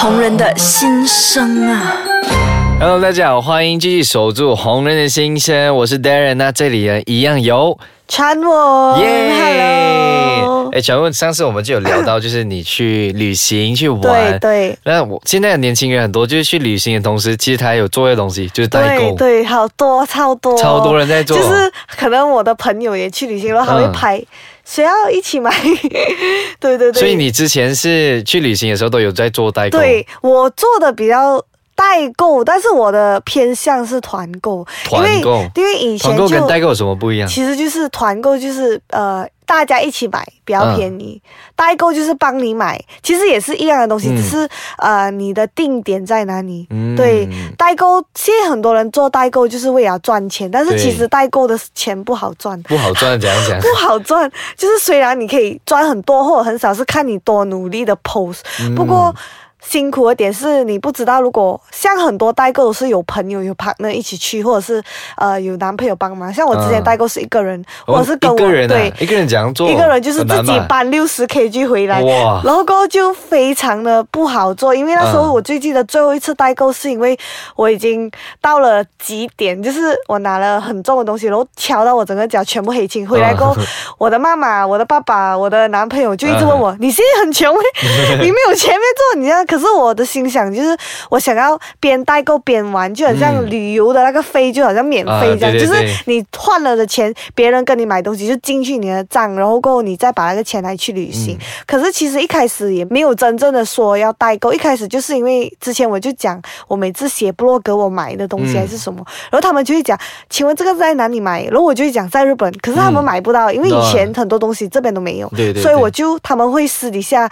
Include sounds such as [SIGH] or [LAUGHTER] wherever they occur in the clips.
红人的心声啊。Hello，大家好，欢迎继续守住红人的心声，我是 Darren。那这里呢，一样有传我耶哎，传问，上次我们就有聊到，[LAUGHS] 就是你去旅行去玩。对那我现在的年轻人很多，就是去旅行的同时，其实他还有做的东西，就是代购。对对，好多超多，超多人在做就是可能我的朋友也去旅行，然后他会嗯拍，谁要一起买？[LAUGHS] 对对对，所以你之前是去旅行的时候都有在做代购。对我做的比较。代购，但是我的偏向是团购，团购因为因为以前团购跟就代购有什么不一样？其实就是团购，就是呃大家一起买比较便宜，嗯代购就是帮你买，其实也是一样的东西，嗯只是呃你的定点在哪里。嗯对，代购现在很多人做代购就是为了赚钱，但是其实代购的钱不好赚。不好赚，怎样讲？不好赚，[LAUGHS] 就是虽然你可以赚很多或者很少，是看你多努力的 pose、不嗯过。辛苦的点是你不知道，如果像很多代购都是有朋友有 partner 一起去，或者是呃有男朋友帮忙。像我之前嗯代购是一个人，哦或者是跟我一个人啊对，一个人怎样做？一个人就是自己搬六十 kg 回来，哇然后过后就非常的不好做，因为那时候嗯我最记得最后一次代购是因为我已经到了极点，就是我拿了很重的东西，然后敲到我整个脚全部黑青，回来过后，我的妈妈、我的爸爸、我的男朋友就一直问我：“你现在很穷咩？[LAUGHS] 你没有钱没做？你知道？”可是我的心想就是，我想要边代购边玩，就好像嗯旅游的那个飞，就好像免费这样，就是啊对对对你换了的钱，别人跟你买东西就进去你的账，然后过后你再把那个钱拿去旅行。嗯可是其实一开始也没有真正的说要代购，一开始就是因为之前我就讲我每次写部落格我买的东西嗯还是什么，然后他们就会讲，请问这个在哪里买？然后我就会讲在日本，可是他们嗯买不到，因为以前很多东西这边都没有，所以我就他们会私底下。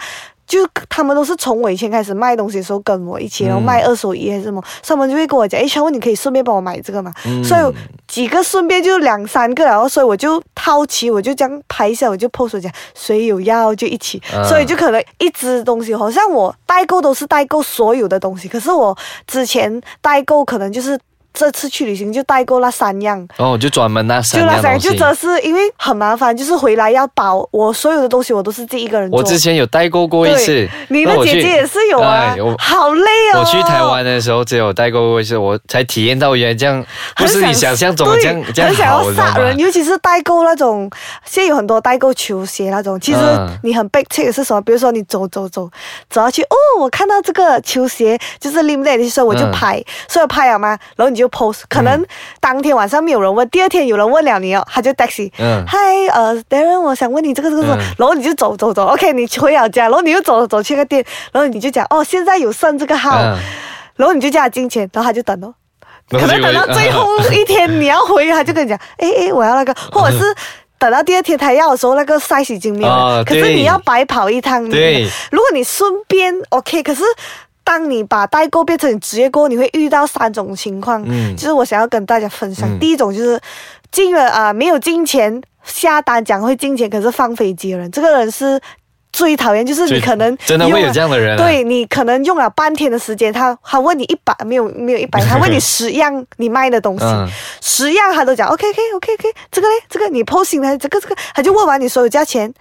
就他们都是从我以前开始卖东西的时候跟我一起，然后嗯。卖二手衣还是什么，他们就会跟我讲，哎，小文你可以顺便帮我买这个嘛？嗯。所以几个顺便就两三个，然后所以我就好奇，我就这样拍一下，我就 post 我讲谁有要就一起，啊。所以就可能一支东西，好像我代购都是代购所有的东西，可是我之前代购可能就是这次去旅行就代购那三样。哦，就专门那三样就那三样。就真是因为很麻烦，就是回来要包我所有的东西，我都是自己一个人做。我之前有代购过一次，，你的姐姐也是有啊哎，好累哦。我去台湾的时候，只有代购过一次，我才体验到原来这样不是你想象中的这样这样很想要杀人，？尤其是代购那种，现在有很多代购球鞋那种，其实嗯你很 big tick 是什么？比如说你走走走走下去，哦，我看到这个球鞋就是 limited 所以我就嗯拍，所以拍了吗？然后你就 post，可能当天晚上没有人问，第二天有人问了你哦，他就 taxi，嗯嗨，呃，Darren，我想问你这个这个这个，嗯然后你就走走走，OK，你回了家，然后你又走走去个店，然后你就讲，哦，现在有剩这个号，嗯然后你就叫他进钱，然后他就等哦。可能等到最后一天你要回，他就跟你讲，哎哎，我要那个，或者是等到第二天他要的时候，那个 size 已经没有了，哦可是你要白跑一趟。对，如果你顺便 OK，可是。当你把代购变成你职业过后，你会遇到三种情况，嗯就是我想要跟大家分享。嗯第一种就是进了啊、没有金钱下单讲会金钱，可是放飞机的人，这个人是最讨厌，就是你可能真的会有这样的人啊对你可能用了半天的时间，他他问你一百没有没有一百，[LAUGHS] 他问你十样你卖的东西，嗯十样他都讲 OK OK OK OK，这个嘞这个你 posting 的这个这个，他就问完你所有价钱，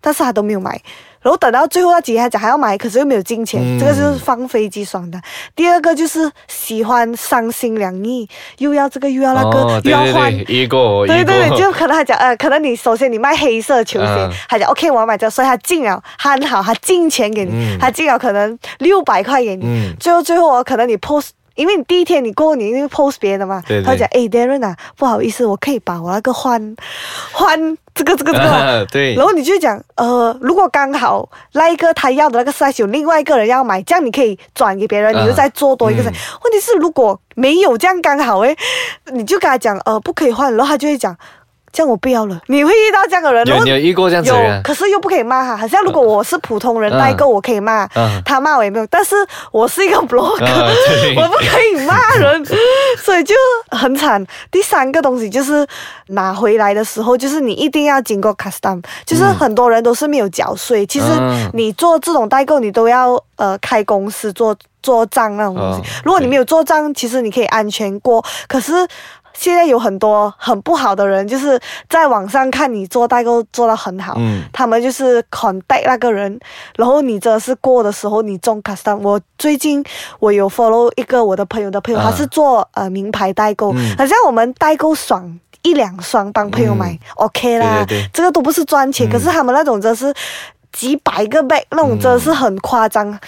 但是他都没有买。然后等到最后那几天，他讲还要买，可是又没有金钱，嗯这个就是放飞机爽的。第二个就是喜欢三心两意，又要这个又要那个，又要换。对，遇过我遇过，对对对，就可能他讲，呃，可能你首先你卖黑色球鞋，嗯他讲 OK 我要买这个，所以他进了，他很好，他进钱给你，嗯他进了可能六百块给你，嗯最后最后哦，可能你 post。因为你第一天你过后你因为 post 别人的嘛，对对。他讲哎 Darren 啊，不好意思，我可以把我那个换换这个这个这个 [LAUGHS] 对。然后你就讲，呃，如果刚好那一个他要的那个 size 有另外一个人要买，这样你可以转给别人，嗯你就再做多一个 size、嗯问题是如果没有这样刚好诶，你就跟他讲，呃，不可以换，然后他就会讲，这样我不要了。你会遇到这样的人，有你有遇过这样子的有，可是又不可以骂他，好像如果我是普通人嗯代购，我可以骂，嗯他骂我也没有，但是我是一个 [LAUGHS] blogger，、我不可以骂人，[LAUGHS] 所以就很惨。第三个东西就是拿回来的时候，就是你一定要经过 custom，就是很多人都是没有缴税，其实嗯你做这种代购，你都要呃开公司做做账那种东西。哦如果你没有做账，其实你可以安全过，可是。现在有很多很不好的人，就是在网上看你做代购做得很好，嗯他们就是 contact 那个人，然后你真的是过的时候你中 custom。我最近我有 follow 一个我的朋友的朋友，啊他是做呃名牌代购，嗯好像我们代购爽。一两双帮朋友买、嗯 OK 啦，对对对这个都不是赚钱，嗯可是他们那种真的是几百个 bag 那种真的是很夸张。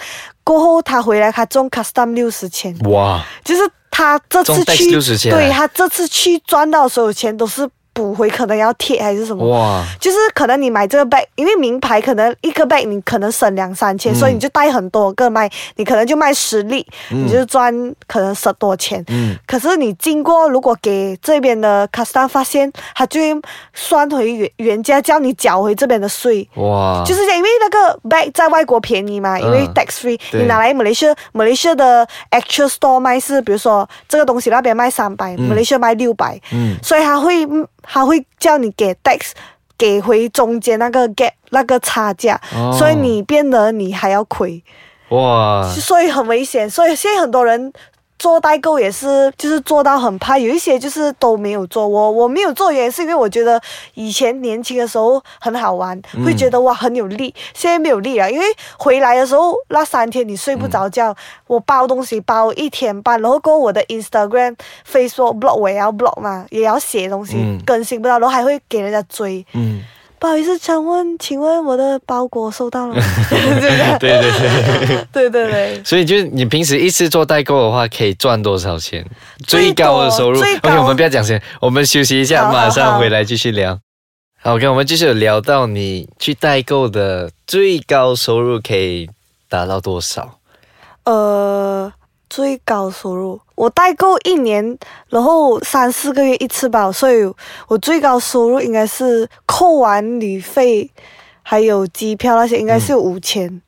过后他回来，他中 custom 六十千，哇，就是他这次去，60千啊。对他这次去赚到所有钱都是补回，可能要贴还是什么。哇，就是可能你买这个 bag，因为名牌可能一个 bag 你可能省两三千，嗯。所以你就带很多个卖，你可能就卖十粒，嗯。你就赚可能十多钱。嗯，可是你经过，如果给这边的 custom 发现，他就会算回原原价，叫你缴回这边的税。哇，就是因为那个 bag 在外国便宜嘛，因为嗯 tax free，、对。你拿来马来西亚，马来西亚的 actual store 卖是，比如说这个东西那边卖三百、马来西亚卖六百、嗯。所以他会他会叫你给 tax 给回中间那个 gap 那个差价，哦所以你变得你还要亏，哇，所以很危险。所以现在很多人。做代购也是，就是做到很怕，有一些就是都没有做。我我没有做，也是因为我觉得以前年轻的时候很好玩，嗯会觉得哇很有力。现在没有力了，因为回来的时候那三天你睡不着觉，我包东西包一天半，然后过我的 Instagram、Facebook、blog 我也要 blog 嘛，也要写东西，嗯更新不到，然后还会给人家追。嗯，不好意思，请问，请问我的包裹收到了吗？[LAUGHS] [LAUGHS] 对对对对。对对对。所以就是你平时一次做代购的话，可以赚多少钱？最高的收入？OK，我们不要讲钱，我们休息一下，马上回来继续聊。好，OK，我们继续有聊到你去代购的最高收入可以达到多少？呃，最高收入，我代购一年，然后三四个月一次吧，所以我最高收入应该是扣完旅费，还有机票那些，应该是有五千。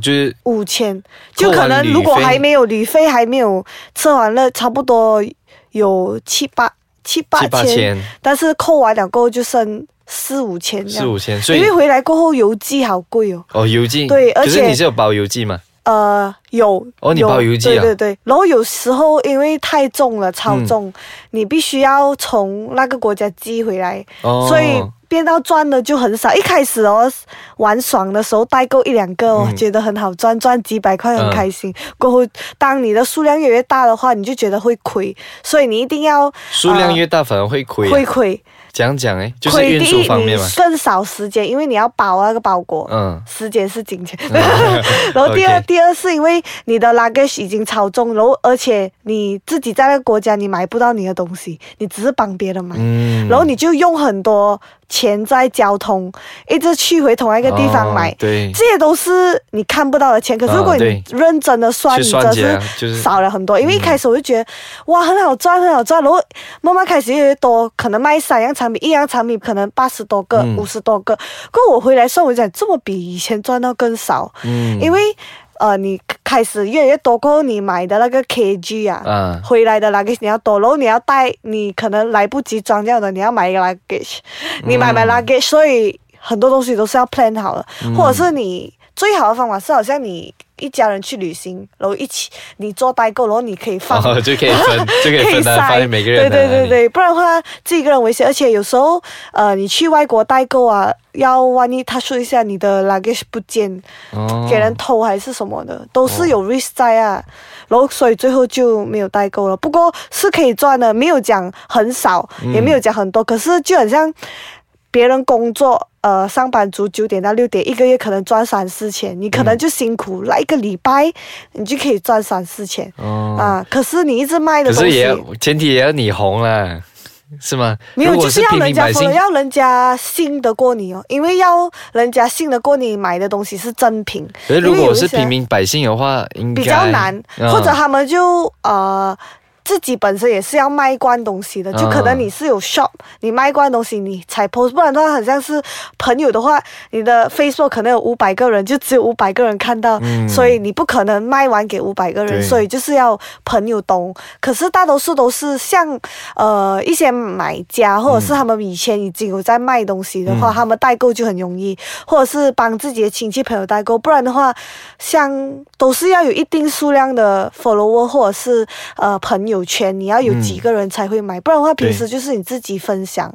就是五千，就可能如果还没有旅费，还没有吃完了，差不多有七八七八七八千，但是扣完了过后就剩四五千这样。四五千，所以因为回来过后邮寄好贵哦。哦邮寄对而且你是有包邮寄吗？呃，有哦你有包邮寄啊对对对，然后有时候因为太重了，超嗯重，你必须要从那个国家寄回来，哦，所以变到赚的就很少。一开始哦，玩爽的时候代购一两个，我、嗯觉得很好赚，赚几百块很嗯开心。过后，当你的数量越来越大的话，你就觉得会亏，所以你一定要数量越大反而会亏、啊。会亏。讲讲哎，就是亏运输第一你方面嘛。更少时间，因为你要包那个包裹。嗯，时间是金钱，[LAUGHS] [LAUGHS] 然后第二第二是因为你的 luggage 已经超重，然后而且你自己在那个国家你买不到你的东西，你只是帮别人买，嗯。然后你就用很多钱在交通，一直去回同一个地方买，哦对，这些都是你看不到的钱。可是如果你认真的算，去你真是少了很多。因为一开始我就觉得、哇很好赚很好赚，然后慢慢开始越来越多，可能卖三样产品，一样产品可能八十多个、嗯。五十多个。过后我回来算，我就讲这么比以前赚到更少，嗯。因为呃你开始越来越多过后，你买的那个 kg 啊。啊，回来的 luggage 你要多，然后你要带，你可能来不及装掉的，你要买一个 luggage，你买买 luggage，所以很多东西都是要 plan 好的，或者是你最好的方法是好像你一家人去旅行，然后一起你做代购，然后你可以放。哦，就可以分，[LAUGHS] 就可以分担每个人对。对对对，不然的话自己一个人危险，而且有时候呃，你去外国代购啊，要万一他说一下你的 luggage 不见，哦给人偷还是什么的，都是有 risk 在啊。然后所以最后就没有代购了。不过是可以赚的，没有讲很少，嗯也没有讲很多，可是就很像别人工作。呃，上班族九点到六点，一个月可能赚三四千，你可能就辛苦来一个礼拜，你就可以赚三四千、哦，啊。可是你一直卖的东西，可是也前提也要你红了，是吗？没有，就是要人家民百姓 follow，要人家信得过你哦，因为要人家信得过你买的东西是真品。可是如果是平民百姓的话，应该比较难，嗯或者他们就呃。自己本身也是要卖罐东西的，就可能你是有 shop，、你卖罐东西你才 post，不然的话，很像是朋友的话，你的 Facebook 可能有五百个人，就只有五百个人看到，嗯所以你不可能卖完给五百个人，所以就是要朋友懂。可是大多数都是像呃一些买家，或者是他们以前已经有在卖东西的话，嗯他们代购就很容易，或者是帮自己的亲戚朋友代购，不然的话，像都是要有一定数量的 follower 或者是呃朋友。友圈，你要有几个人才会买，不然的话平时就是你自己分享，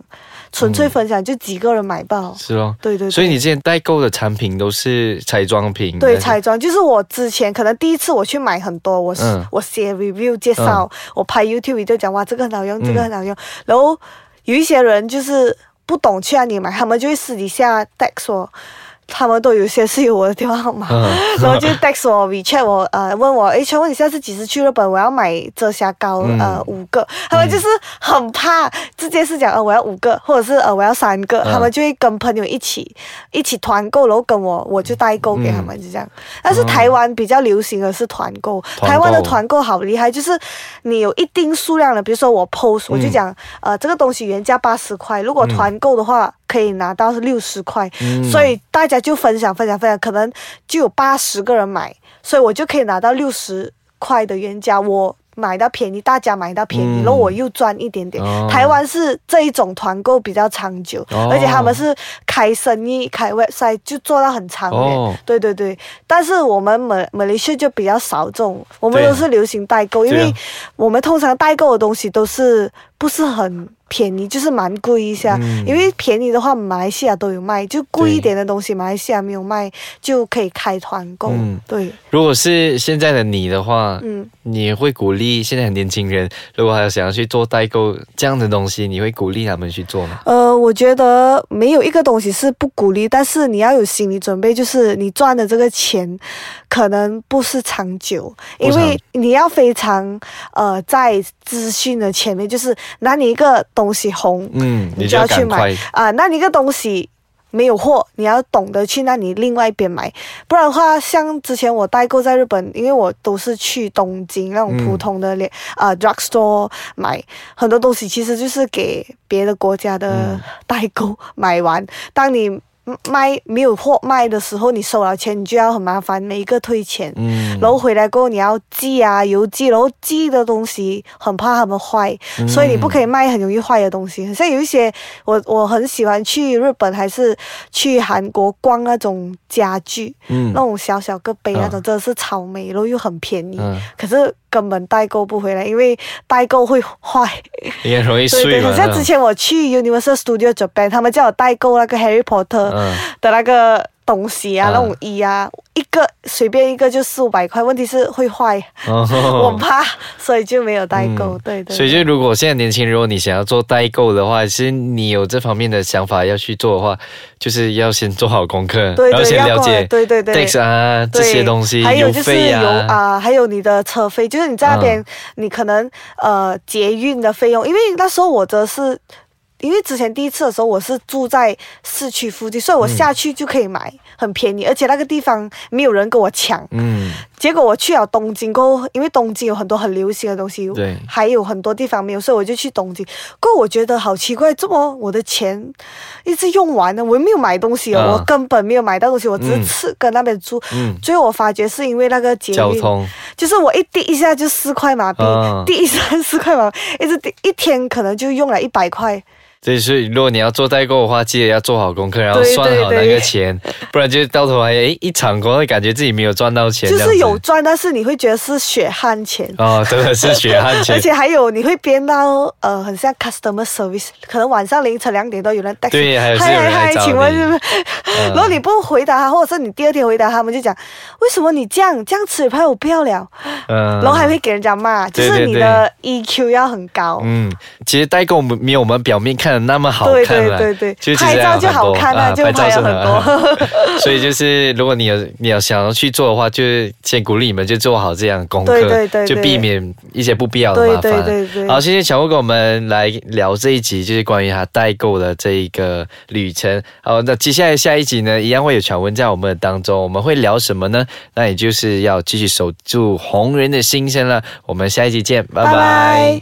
纯粹分享就几个人买爆。是哦。对对对，所以你之前代购的产品都是彩妆品，对彩妆就是我之前可能第一次我去买很多，我、嗯。我写 review 介绍，我拍 YouTube 就讲哇这个很好用，这个很好用，然后有一些人就是不懂去哪里买，他们就会私底下 text 我。他们都有些是有我的电话号码，嗯。[LAUGHS] 然后就 text 我 WeChat 我呃问我，哎，请问你下次几时去日本？我要买遮瑕膏、嗯。呃五个，他们就是很怕直接是讲呃我要五个，或者是呃我要三个，嗯。他们就会跟朋友一起一起团购，然后跟我我就代购给他们，就这样。但是台湾比较流行的是团购，台湾的团购好厉害，就是你有一定数量的，比如说我 post 我就嗯。讲，呃这个东西原价八十块，如果团购的话。可以拿到是六十块，嗯。所以大家就分享分享分享，可能就有八十个人买，所以我就可以拿到六十块的原价，我买到便宜，大家买到便宜，嗯。然后我又赚一点点。哦。台湾是这一种团购比较长久，哦。而且他们是开生意、开 website 就做到很长远。哦。对对对，但是我们马马来西亚就比较少这种，我们都是流行代购，因为我们通常代购的东西都是不是很便宜，就是蛮贵一下。嗯因为便宜的话，马来西亚都有卖，就贵一点的东西，马来西亚没有卖，就可以开团购。嗯对，如果是现在的你的话，嗯。你会鼓励现在很年轻人，如果还有想要去做代购这样的东西，你会鼓励他们去做吗？呃，我觉得没有一个东西是不鼓励，但是你要有心理准备，就是你赚的这个钱可能不是长久，因为你要非常呃在资讯的前面，就是拿你一个东西红，嗯，你你就要去买啊、那你一个东西。没有货，你要懂得去那里另外一边买，不然的话，像之前我代购在日本，因为我都是去东京那种嗯普通的连啊、drugstore 买很多东西，其实就是给别的国家的嗯代购买完。当你卖没有货卖的时候，你收了钱，你就要很麻烦，每一个退钱。嗯，然后回来过后你要寄啊邮寄，然后寄的东西很怕他们坏，嗯所以你不可以卖很容易坏的东西。很像有一些我我很喜欢去日本还是去韩国逛那种家具，嗯那种小小个杯那种嗯真的是超美，然后又很便宜，嗯，可是根本代购不回来，因为代购会坏。也很容易对对，碎像之前我去 Universal Studio Japan，他们叫我代购那个 Harry Potter 嗯，的那个东西啊，嗯。那种衣啊，一个随便一个就四五百块，问题是会坏，哦。我怕，所以就没有代购。嗯。对对，所以就如果现在年轻人，如果你想要做代购的话，其实你有这方面的想法要去做的话，就是要先做好功课，要过先了解对对对。tax 啊这对些东西，还有就是费有啊，啊、还有你的车费，就是你在那边，嗯。你可能呃捷运的费用，因为那时候我则是。因为之前第一次的时候，我是住在市区附近，所以我下去就可以买，很便宜，而且那个地方没有人跟我抢。嗯，结果我去了东京过后，因为东京有很多很流行的东西，对还有很多地方没有，所以我就去东京。过后我觉得好奇怪，这么我的钱一直用完了，我又没有买东西哦，啊我根本没有买到东西，我只嗯是吃跟那边住。嗯，最后我发觉是因为那个捷运，交通，就是我一滴一下就四块马币，啊滴一下四块马币，一直滴一天可能就用了一百块。对，所以如果你要做代购的话，记得要做好功课，然后算好那对对个钱，[LAUGHS] 不然就到头来诶一场工会感觉自己没有赚到钱，就是有赚，但是你会觉得是血汗钱。哦，真的是血汗钱 [LAUGHS] 而，且还有你会编到呃，很像 customer service，可能晚上凌晨两点都有人带。对还有是嗨嗨嗨，有人来找你请问是不是？嗯 [LAUGHS] 然后你不回答他，或者是你第二天回答他们就讲，为什么你这样这样吃拍我不要了，嗯然后还会给人家骂，就是你的 EQ 要很高。嗯，其实代购没有我们表面看的那么好看了对对对，就其实拍照就好看啊，就拍照是拍了很多。[LAUGHS] 所以就是，如果你有你有想要去做的话，就是先鼓励你们就做好这样的功课，对对对对就避免一些不必要的麻烦。对对对。好，谢谢小吴跟我们来聊这一集，就是关于他代购的这一个旅程。好，那接下来下一集呢，一样会有传闻在我们的当中，我们会聊什么呢？那也就是要继续守住红人的心声了。我们下一集见，拜拜拜